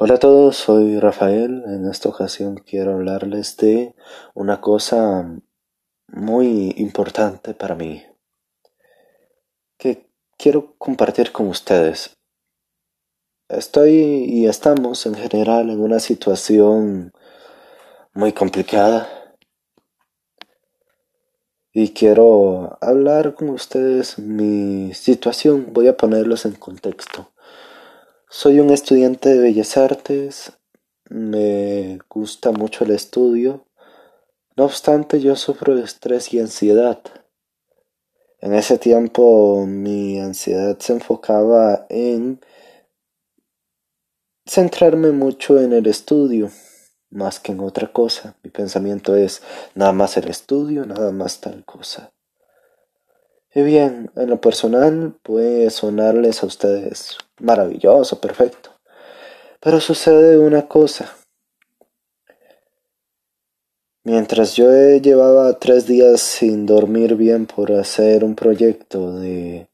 Hola a todos, soy Rafael. En esta ocasión quiero hablarles de una cosa muy importante para mí que quiero compartir con ustedes. Estoy y estamos en general en una situación muy complicada y quiero hablar con ustedes mi situación. Voy a ponerlos en contexto. Soy un estudiante de Bellas Artes, me gusta mucho el estudio, no obstante yo sufro de estrés y ansiedad. En ese tiempo mi ansiedad se enfocaba en centrarme mucho en el estudio, más que en otra cosa. Mi pensamiento es nada más el estudio, nada más tal cosa. Bien, en lo personal puede sonarles a ustedes maravilloso, perfecto. Pero sucede una cosa. Mientras yo llevaba tres días sin dormir bien por hacer un proyecto de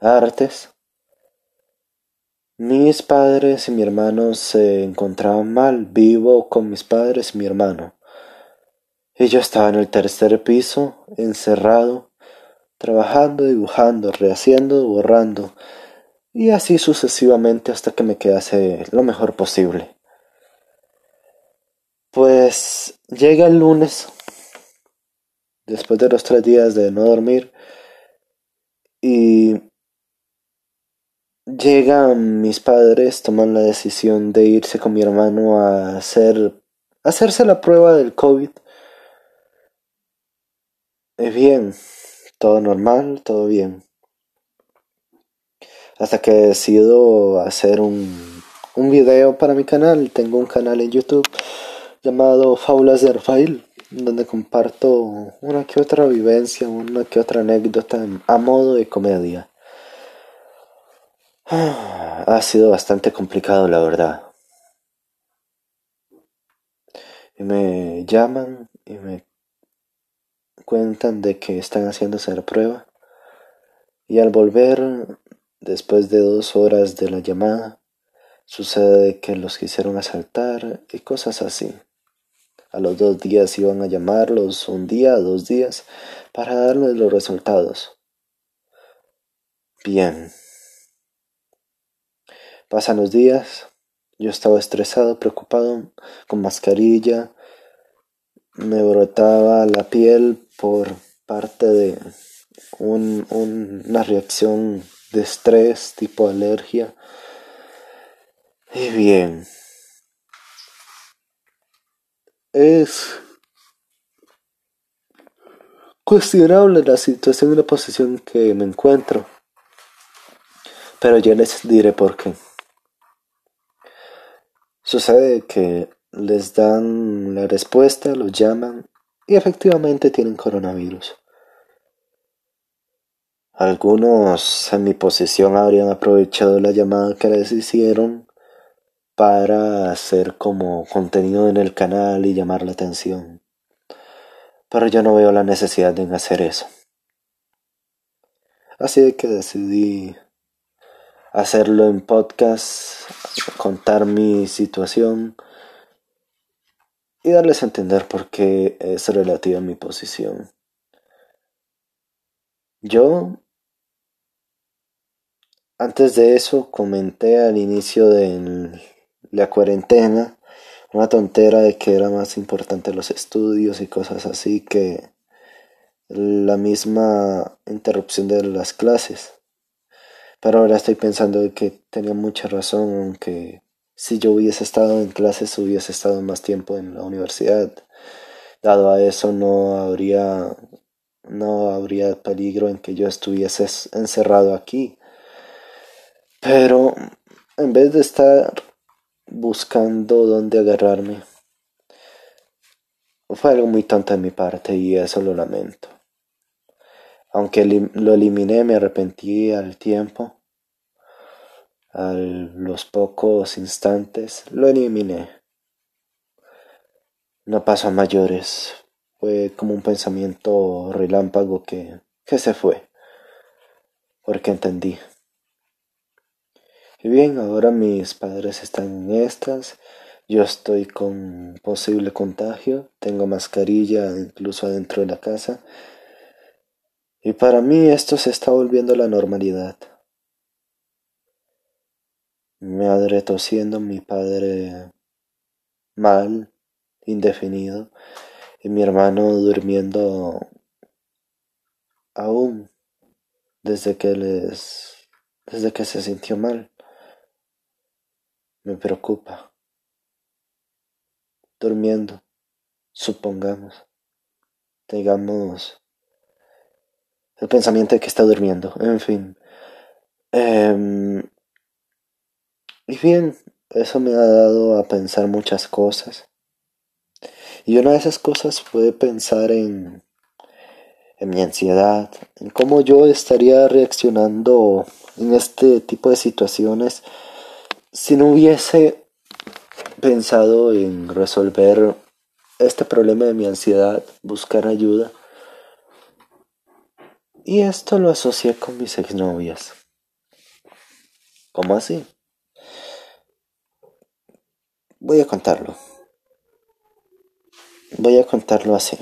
artes, mis padres y mi hermano se encontraban mal. Vivo con mis padres y mi hermano. Y yo estaba en el tercer piso, encerrado, trabajando, dibujando, rehaciendo, borrando, y así sucesivamente hasta que me quedase lo mejor posible. Pues llega el lunes, después de los tres días de no dormir, y llegan mis padres, toman la decisión de irse con mi hermano a hacer, hacerse la prueba del COVID. Y bien, todo normal, todo bien hasta que decido hacer un, un video para mi canal. Tengo un canal en YouTube llamado Faulas de Rafael, donde comparto una que otra vivencia, una que otra anécdota a modo de comedia. Ha sido bastante complicado, la verdad. Y me llaman y me cuentan de que están haciéndose la prueba. Y al volver Después de dos horas de la llamada, sucede que los quisieron asaltar y cosas así. A los dos días iban a llamarlos un día, dos días, para darles los resultados. Bien. Pasan los días, yo estaba estresado, preocupado, con mascarilla, me brotaba la piel por parte de una reacción de estrés, tipo alergia. Y bien, es cuestionable la situación y la posición que me encuentro, pero ya les diré por qué. Sucede que les dan la respuesta, los llaman y efectivamente tienen coronavirus. Algunos en mi posición habrían aprovechado la llamada que les hicieron para hacer como contenido en el canal y llamar la atención. Pero yo no veo la necesidad de hacer eso. Así que decidí hacerlo en podcast, contar mi situación y darles a entender por qué es relativa mi posición. Yo antes de eso comenté al inicio de la cuarentena una tontera de que era más importante los estudios y cosas así que la misma interrupción de las clases. Pero ahora estoy pensando que tenía mucha razón, aunque si yo hubiese estado en clases hubiese estado más tiempo en la universidad. Dado a eso no habría no habría peligro en que yo estuviese encerrado aquí pero en vez de estar buscando dónde agarrarme, fue algo muy tonto de mi parte y eso lo lamento. Aunque lo eliminé, me arrepentí al tiempo. A los pocos instantes lo eliminé. No pasó a mayores. Fue como un pensamiento relámpago que, que se fue. Porque entendí Y bien, ahora mis padres están en estas. Yo estoy con posible contagio. Tengo mascarilla incluso adentro de la casa. Y para mí esto se está volviendo la normalidad. Mi madre tosiendo, mi padre mal, indefinido, y mi hermano durmiendo aún desde que les desde que se sintió mal. Me preocupa. Durmiendo, supongamos, digamos el pensamiento de que está durmiendo, en fin. Em, y bien, eso me ha dado a pensar muchas cosas. Y una de esas cosas fue pensar en, en mi ansiedad, en cómo yo estaría reaccionando en este tipo de situaciones si no hubiese pensado en resolver este problema de mi ansiedad, buscar ayuda. Y esto lo asocié con mis exnovias. ¿Cómo así? Voy a contarlo. Voy a contarlo así.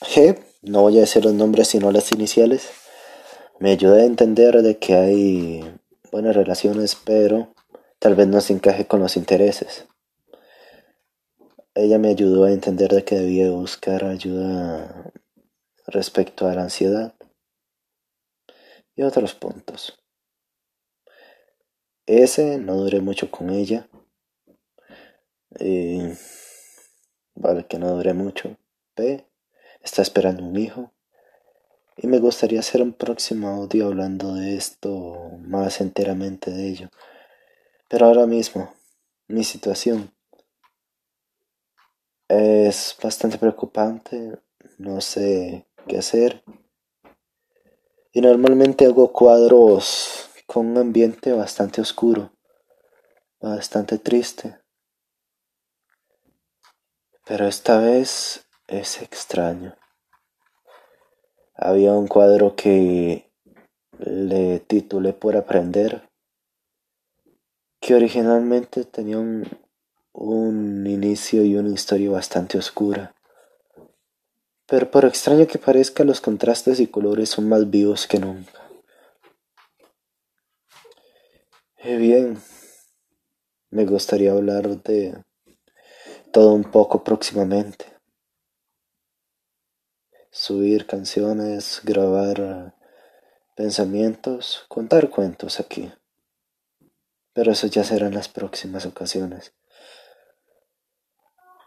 G, no voy a decir los nombres sino las iniciales, me ayuda a entender de que hay buenas relaciones, pero tal vez no se encaje con los intereses. Ella me ayudó a entender de que debía buscar ayuda respecto a la ansiedad y otros puntos. S, no duré mucho con ella. vale, que no duré mucho. P, está esperando un hijo. Y me gustaría hacer un próximo audio hablando de esto más enteramente de ello. Pero ahora mismo, mi situación es bastante preocupante. No sé qué hacer. Y normalmente hago cuadros con un ambiente bastante oscuro, bastante triste. Pero esta vez es extraño. Había un cuadro que le titulé por aprender, que originalmente tenía un, un inicio y una historia bastante oscura. Pero por extraño que parezca, los contrastes y colores son más vivos que nunca. Eh, bien, me gustaría hablar de todo un poco próximamente. Subir canciones, grabar pensamientos, contar cuentos aquí. Pero eso ya serán las próximas ocasiones.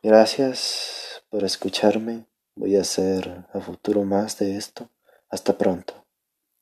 Gracias por escucharme. Voy a hacer a futuro más de esto. Hasta pronto.